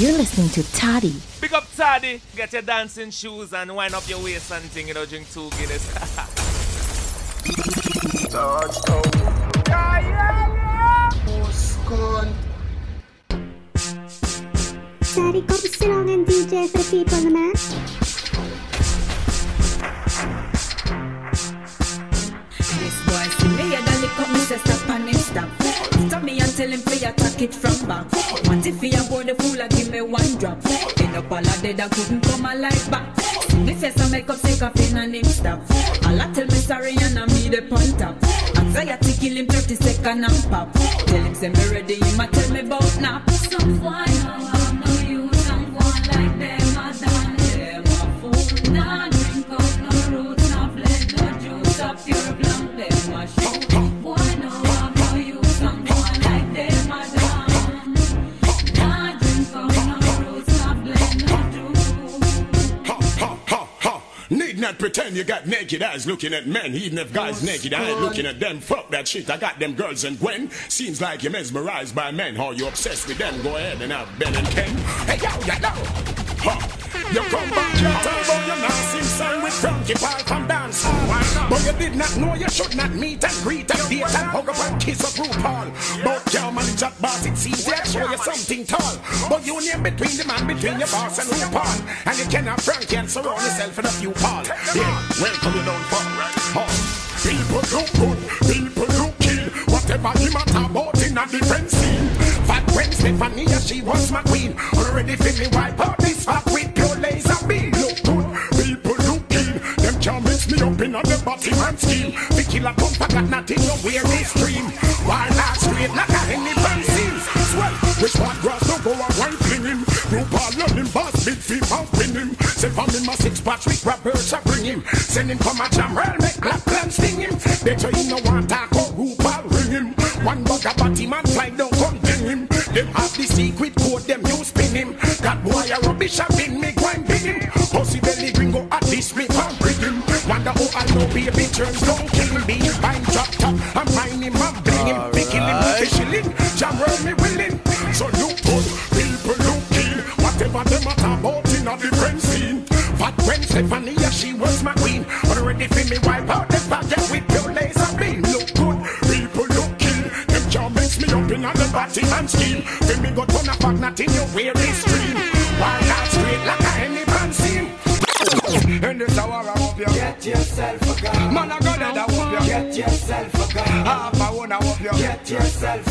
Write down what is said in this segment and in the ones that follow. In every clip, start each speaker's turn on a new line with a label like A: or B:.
A: You're listening to Tadi.
B: Pick up Tadi. Get your dancing shoes and wind up your waist and thing. You know, drink two Guinness.
C: Touchdown.
B: yeah, yeah, yeah.
D: Daddy, come sit down and DJ for the people, man.
E: This boy see me and the lick up me say stop and him stop. Stop me and tell him fi attack it from back. What if he a board the fool and give me one drop? End up all a dead and couldn't come alive back. Me face and make up say coffin and him stop. All I tell me sorry and I me the pon top. Anxiety kill him 30 second and pop. Tell him say me ready, him a tell me about nap. Some boy know I'm no use, some boy like them a done. Them a fool, nah
F: Not pretend you got naked eyes looking at men, even if guys naked eyes looking at them. Fuck that shit. I got them girls and Gwen. Seems like you're mesmerized by men. Or you obsessed with them. Go ahead and have Ben and Ken. Hey, yo, yo, yo. Ha. You come back here, talk about your nasty son with Frankie Pipe and dance. But you did not know you should not meet and greet and date and hug up and kiss up RuPaul. But your man chat boss, it seems they show you something tall. But you name between the man between your boss and RuPaul. And you cannot Frankie and surround yourself in a few Paul. Yeah, welcome you down for. Oh. People look good, people look kill. Whatever him a talk about in a different scene. Fat when Stephanie, she was my queen. Already feel me wipe out this fat with pure laser in a the body man skill. The killer pump, I got nothing nowhere they stream. While not straight like a any fancy. Swell, which one grass don't go a wine fling him. RuPaul love him, boss, big feet out win him. Send from him a six patch with Roberts, I bring him. Send him come a jam, real make clap, clap, sting him. Better you know want talk or RuPaul ring him. One bug a batty man fly down, come bring him. Them have the secret code, them you spin him. That boy a rubbish, I been me baby turns don't kill him. Be fine drop top, I'm mine him, I'm bring him. Picking him the shilling, jam roll me willing. So look good, people look kill. Whatever them a talk about in a different scene. But when Stephanie, she was my queen. Already feel me wipe out the project with your laser beam. Look good, people look. Them can't mix me up in the body and skin. Feel me go turn a fuck, not in your weary stream. Why not straight like
C: yourself a gun.
G: Man I hope you
C: Get yourself a gun.
G: Half I wanna hope you
C: Get yourself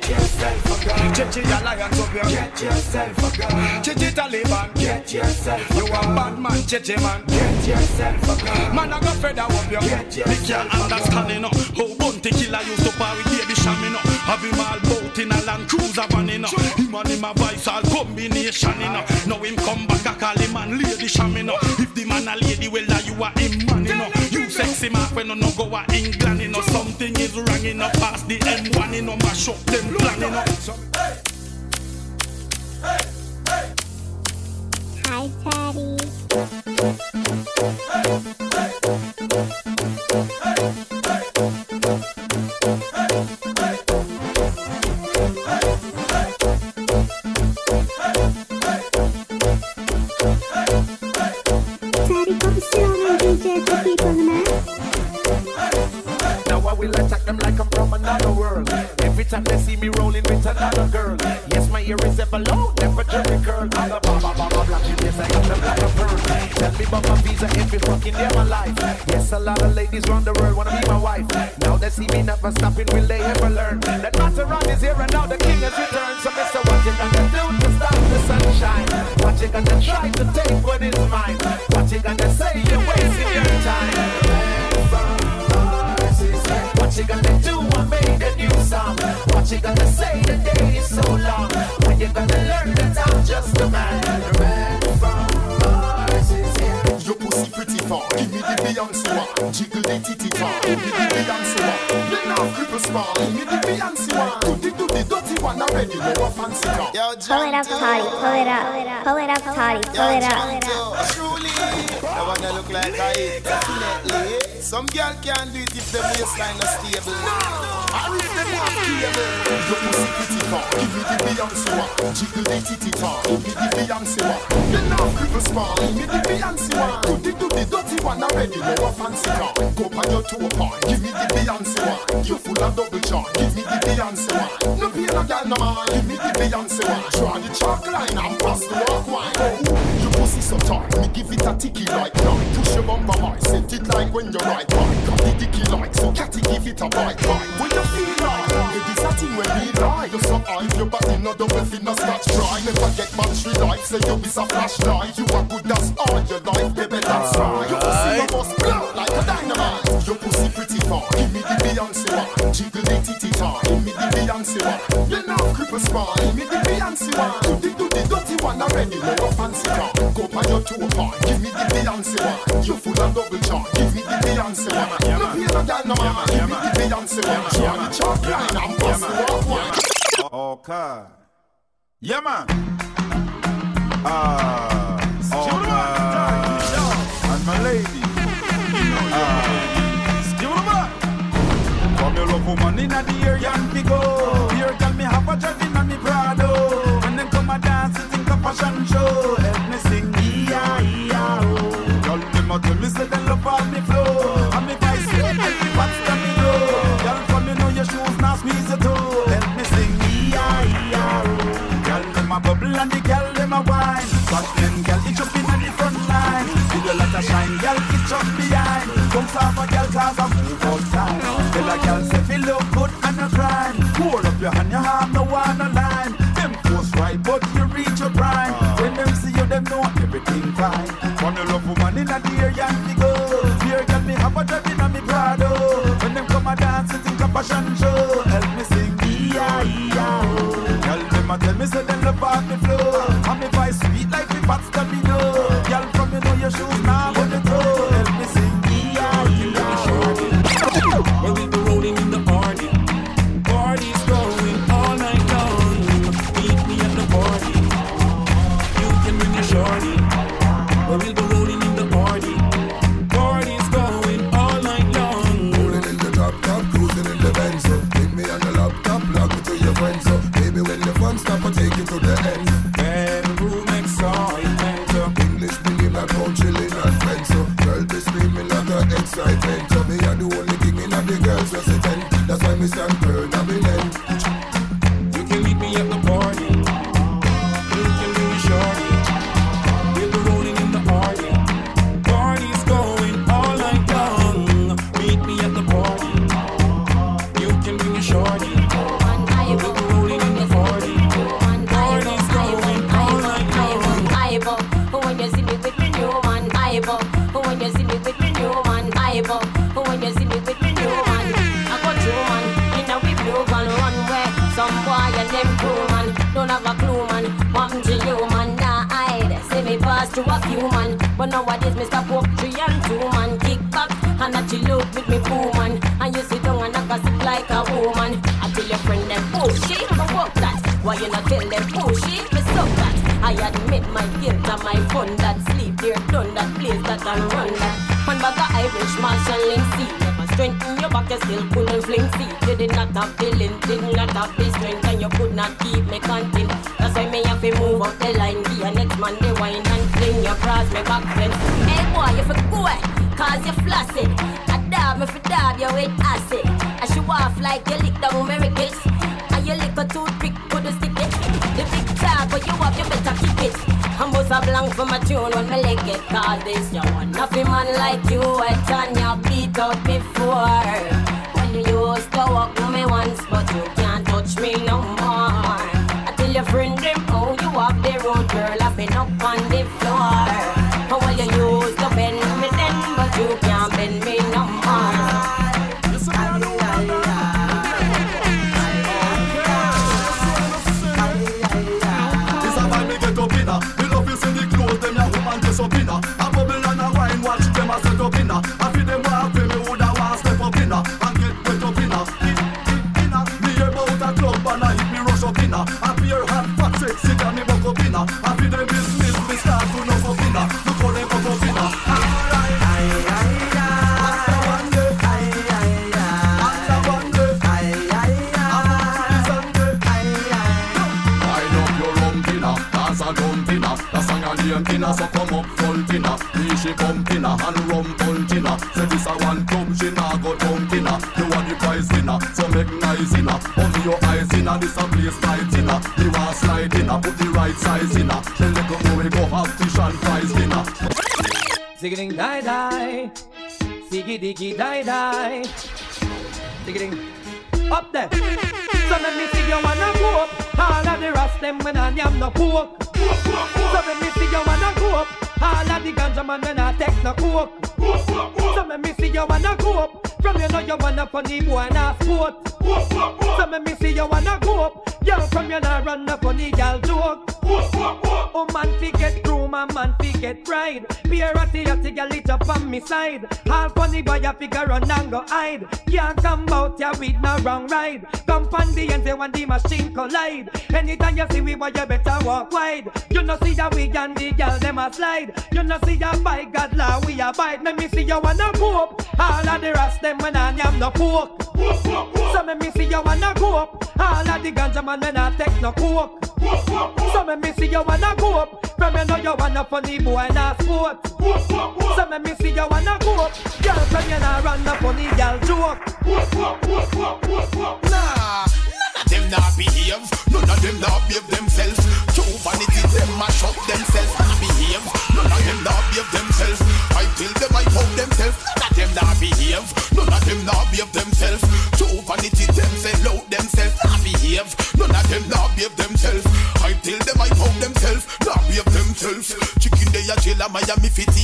C: Get yourself a gun.
G: Chichi Alliance hope you
C: Get yourself a gun.
G: Chichi Taliban.
C: Get yourself
G: You
C: a
G: bad man Chichi man.
C: Get yourself a gun.
G: Man I got fed I hope you.
C: Get yourself a
H: understand you know. How Bounty Killer used to par with Baby Cham you know. Have him all bout in a Land Cruiser van know. Him and him a vice all combination know. Now him come back a call him man Lady Cham you know. If the man a lady well you are him man You sexy man when no go a England you know Something is wrong you know Past the M1 you know Mash up them plan you know
D: Hi, Teddy. Teddy,
C: will attack them like I'm from another world. Every time they see me rolling with another girl. Yes, my ear is ever low, never Jheri curl. I'm a baba baba black, yes, I got them like a. Tell me about my visa every fucking day my life. Yes, a lot of ladies round the world wanna be my wife. Now they see me never stopping, will they ever learn? That Maserati is here and now the king has returned. So Mister, what you gonna do to stop the sunshine? What you gonna try to take what is mine? What you gonna say you're wasting your time? What you gonna do? I made a new song. What you gonna say? The day is so long. When you gonna learn that I'm just a man? Red
F: pussy pretty far. The Beyonce one. Jiggle the titty tar. Give me the Beyonce one. Then now cripple small. Give me the Beyonce one. Do the do the dirty
C: one already, no a fancy car.
D: Pull it up, Toddy. Pull it up. Pull it up, Toddy. Pull it up.
A: Truly, the one that look like I definitely. Some girl can't do it if the waistline is stable.
C: I read them off cable. Your pussy pretty far, give me the Beyonce one. Jiggle the titty tar, give me the Beyonce one. You know cripple small, give me the Beyonce one. Do the do the dirty one already, no a fancy car. Go on your toe part, give me the Beyonce one. You full of double charge, give me the Beyonce one. No pain no girl no man, give me the Beyonce one. Draw the chalk line and pass the walk wine. Oh, your pussy so tight, me give it a ticky like nine. Push your bumper high, set it like when you're right by. Cut the dicky like so, catty give it a bite bite. When you feel like, it is a thing when we lie. You so high, your body no double fin no scratch cry. Never get battery life, say you is a flashlight. You are good, that's all your life, baby, that's right. Your pussy you must blow like a dynamite. Your pussy pretty far, give me the Beyonce one. Jiggle the titty tar, give me the Beyonce one. You know cripple smile, give me the Beyonce one. Do the do the dirty one already, no a fancy car. Go on your two part, give me the Beyonce one. You full of double charge, give me the Beyonce one. No pain no girl no man, give me the Beyonce one. Draw the chalk line and pass the walk wine.
I: Okay. Yeah, man. Ah, oh, man. And my lady. Come your love woman the and go. Here, tell me driving on them come a dance, fashion show. Help me sing, oh. Girl, them a tell me. And me the that me. Girl, from you know your shoes squeeze. Help me sing, oh. Girl, them a bubble and off a girl cause I
J: Why
K: you
L: not tell them she me suck that? I admit my guilt and my fun that sleep there done that place that and run that. One bag of Irish marshalling sea. Never strengthen your back, you still couldn't fling seat. You did not have the length, did not have the strength, and you could not keep me content. That's why me have to move up the line. Be a next man, the wine and fling your cross me back fence. Hey boy, you for go, cause you flossing. I dab me for dab you with acid. I show off like you lick down miracles. And for my tune when me lick it Cause this you want nothing man like you Wet and you beat out before. When you used to walk with me once But you can't touch me no more. I tell your friend them oh you have the road girl I've been up on the
M: Look how them buck up inna. Alright, aye aye aye. Anda wande, aye aye aye. Anda wande, aye aye aye. Sande, aye aye. Wind up your rumpina, dance a dumpina. The song a name tina, so come up full tina. Me she pumpina and
N: die die, ziggy diggy die die, zigging up there. So let me see you wanna go up. All of the rest them when I am no pork. So let me see you wanna go up. All of the ganja man when I take no coke. So let me see you wanna go up. From you know you wanna funny boy and a sport. So let me see you wanna go up. Girl from you know run a funny girl joke. Oh man fi get groom and man fi get bride. Be a ratty ratty girl it up on me side. All funny boy a figure run and go hide. Can't come out ya with no wrong ride. Come on the end when the machine collide. Anytime you see we boy you better walk wide. You know see ya we and the girl them a slide. You know see ya by God law we abide. Let me see you wanna go up. All of the rest them when I am no pork. So let me see you wanna go up. All of the ganja man when I take no coke. So let me see you wanna go up. From you know you wanna funny boy a sport. So let me see you wanna go up. Girl from you know run a funny girl joke.
A: Nah, them not behave. None of them not behave themselves. True vanity, them mash up themselves. Not behave. None of them not behave themselves. I tell them I hope themselves. None of them not behave. None of them not behave themselves. True vanity, them sell out themselves. Not behave. None of them not behave themselves. I tell them I hope themselves. Not behave themselves. Chicken they a jail Miami fit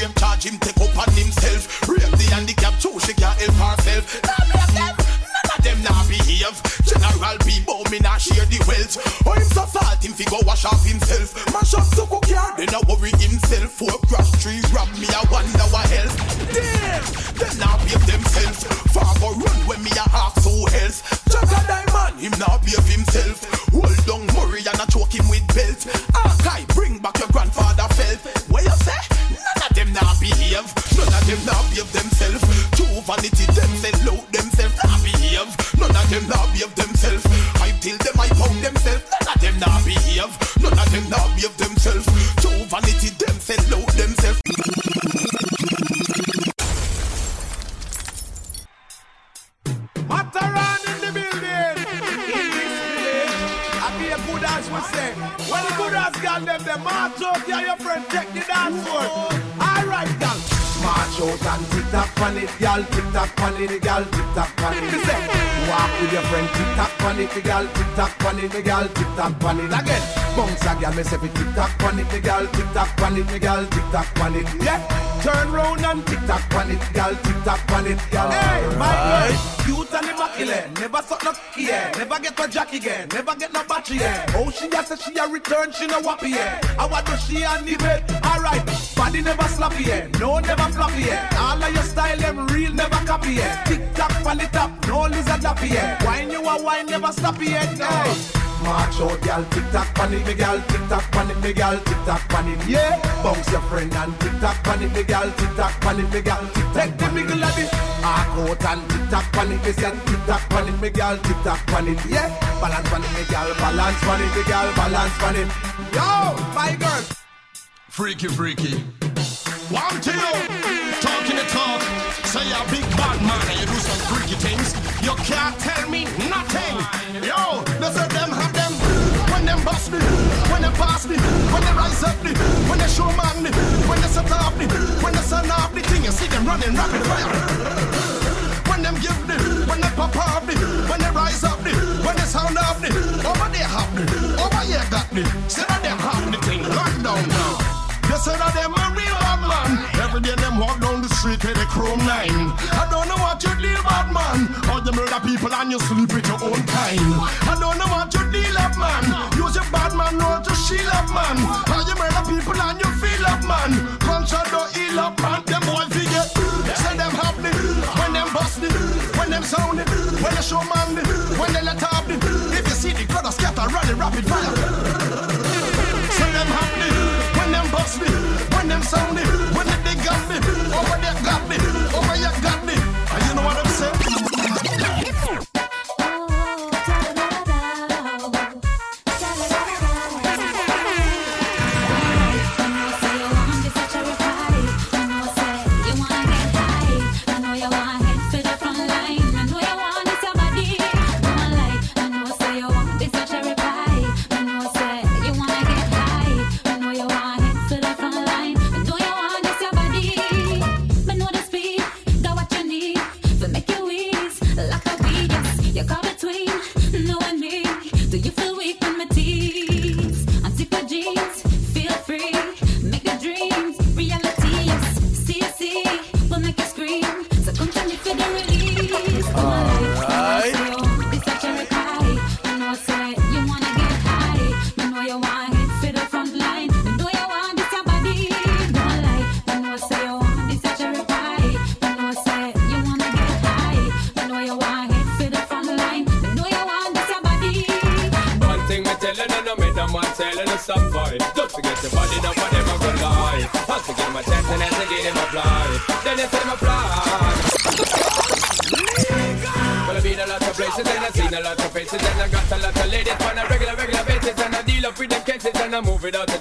A: Rape charge him take up on himself. Rape the handicap too she can't help herself. Not behave them. None of them not behave. General people me not share the wealth. Oh him so salt him fi go wash off themselves. None of them not behave. None of them not behave themselves. True vanity them sell out themselves.
G: Mataran in the building. I be a good as we say. When the good as girl them, here, your friend check the dance floor. All right. March out and tick tock on it, girl. Tick tock on it, girl. Tick tock on it. Walk with your friend, tick tock on it, girl. Tick tock on it, girl. Tick tock on it again. Bounce a girl, me say, tick tock on it, me girl. Tick tock on it, me girl. Tick tock on it. Yeah. Turn round and tick tock on it, girl. Tick tock on it, girl. Hey, my girl. Cute and immaculate, never suck no yeah. Never get no jack again, never get no battery yeah. Oh, she just said she a return, she no wappy yeah. I want to she on the bed, alright. Body never sloppy yeah, no never floppy yeah. All of your style them real, never copy yeah. Tick tock on the top, no lizard dappy yeah. Wine you a wine, never stop yeah. Hey. March out, girl, tick tock on it, me girl, tick tock on it, me girl, tick tock on it, yeah. Bounce your friend and tick tock on it, me girl, tick tock on it, me girl, tick tock. Take the middle of it, arc out and tick tock on it, me say tick tock on it, me girl, tick tock on it, yeah. Balance on it, me girl, balance on it, me girl, balance on it. Yo, my girl.
F: Freaky, freaky. One to you, talking the talk. Say you're a big bad man and you do some freaky things. You can't tell me nothing. Yo, they say them have them. When them bust me, when them pass me, when they rise up me, when they show man me, when they set off me, when they send off the thing, you see them running rapid fire. When them give me, when they pop off me, when they rise up
O: happening. When the sound of the over there happening. Over here got the. Say that them happening thing. Lock down now. They say that them Every day them walk down the street with a chrome nine. I don't know what you deal, bad man. Or you murder people and you sleep with your own kind. I don't know what you deal up, man. Use your bad man roll to shield up, man. Or you murder people and you feel up, man. Punch don't up, man. Them boy figure. Say them happening when them busting, when them sounding, when they show man, when they let up. If you see the crowd scatter, running rapid fire. Say them happening when them bust me, when them sound me, when they, got me, oh, over there got me, oh, over here got me.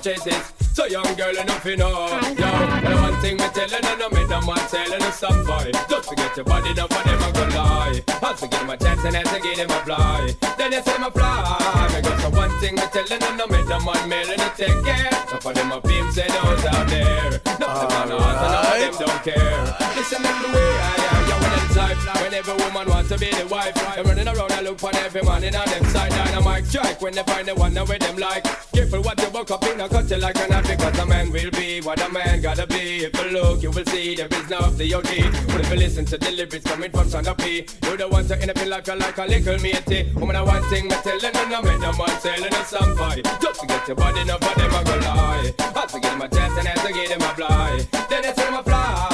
K: Chases. So young girl, enough you know. Yo, well, one thing me telling you, no me no man telling you stop fight. Just to get your body down for them a go lie. Has to get him a chance and has to get him a fly. Then you say a fly. Got so one thing me telling you, no me no man mailing to take care. Some of them a pimps and those out there. No, the and none of them don't care. Listen to the way I yo, when every woman wants to be the wife, I'm running around, I look for every man in on them side. Dynamite strike when they find the one that with them like. Careful what you buck up in, I cut you like an apple, because a man will be what a man gotta be. If you look, you will see there is no the OD. But if you listen to the lyrics coming from Sandra P, you're the one to end up in life, like a little matey. Woman, I one thing, me telling you, no man, no man telling you some fight. Just to get your body, no for them, I go lie. Has to get my chance and has to get him a fly. Then they say I'm a fly.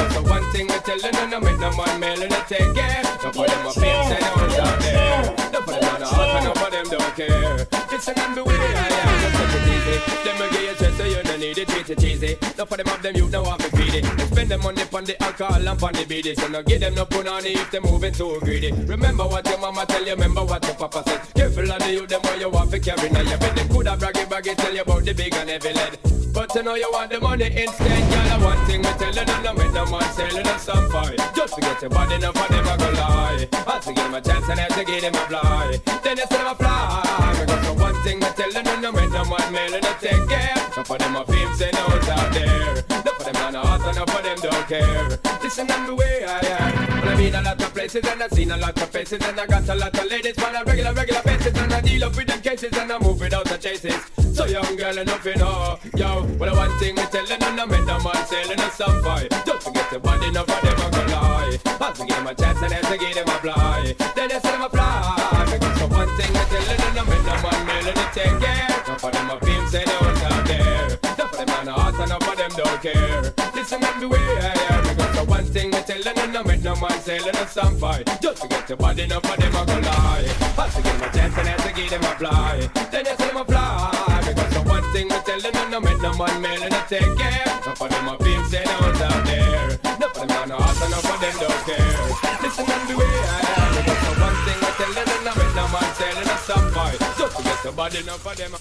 K: Got the one thing, me telling you, no man, no man mailing to take care. No for them, a pimps and out there. No for them, on the heart, no for them don't care. Listen and the way I am, it easy. Them will give you stress, so you don't need it, treat it cheesy. No for them of them, you know how to feed it. They spend the money on the alcohol and on the beady. So no give them no punani if they moving too greedy. Remember what your mama tell you, remember what your papa said. Careful of the youth, them what you want to carry. Now you bet them coulda braggy braggy tell you about the big and heavy lead. But you know you want the money instead, girl. I one thing me tell you, no make no man selling us some fight. Just to get your body, no for them I go lie. Has to give him a chance and has to give him a fly. Then you say him a fly. Got so one thing me tell you, no make no man mailing to take care. No for them a pimps and out out there. No for them on the heart no for them don't care. Listen to the way I am. Well, I've been a lot of places and I've seen a lot of faces and I got a lot of ladies on a regular, regular basis and I deal up with them cases and I move without the chases. Young girl enough you know, yo. Well, one thing me telling you, no make no man selling us some fight. Just to get your body, no for them a go lie. Has to give him a chance and has to give him a fly. Then they say him a fly. Because so one thing me telling you, no make no man mailing to take care. No for them a pimps and those out there. No for them on the heart and no for them don't care. Listen the I am. Because so one thing me telling you, no make no man selling us some fight. Just to get your body, no for them a go lie. Has to give him a chance and has to give him a fly. Then they say him a fly. Thing me telling you, no make no man mailing to take care. No for them a pimps and those out there. No for them on the heart and no for them don't care. Listen the way I am. Because so one thing me telling you, no make no man selling us some fight. Just to get your body, no for them.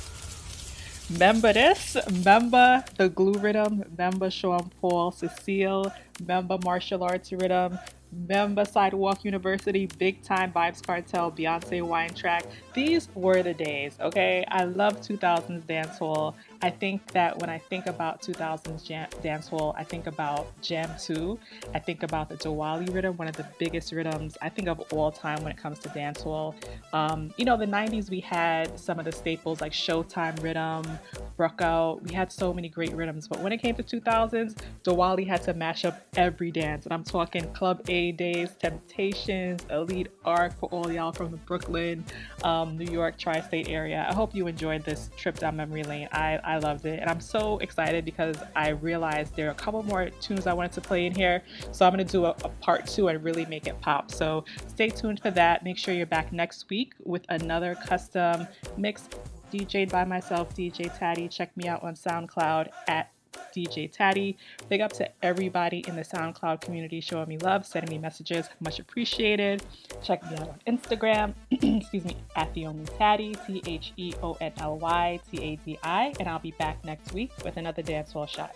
P: Remember this? Remember the glue rhythm? Remember Sean Paul, Cecile? Remember martial arts rhythm? Memba Sidewalk University, Big Time Vybz Kartel, Beyonce Wine Track. These were the days, okay? I love 2000s dancehall. I think that when I think about 2000s jam- dancehall, I think about Jam 2. I think about the Diwali rhythm, one of the biggest rhythms I think of all time when it comes to dancehall. Um, you know, the 90s we had some of the staples like Showtime rhythm, Brookout. We had so many great rhythms, but when it came to 2000s, Diwali had to mash up every dance. And I'm talking Club A days, Temptations, Elite Arc for all y'all from the Brooklyn, um, New York tri state area. I hope you enjoyed this trip down memory lane. I, I loved it. And I'm so excited because I realized there are a couple more tunes I wanted to play in here. So I'm going to do a, a part two and really make it pop. So stay tuned for that. Make sure you're back next week with another custom mix DJ'd by myself, DJ Tadi. Check me out on SoundCloud at DJ Tadi. Big up to everybody in the SoundCloud community showing me love, sending me messages. Much appreciated. Check me out on Instagram, excuse me, at the only Tadi, T H E O N L Y T A D I. And I'll be back next week with another dancehall shot.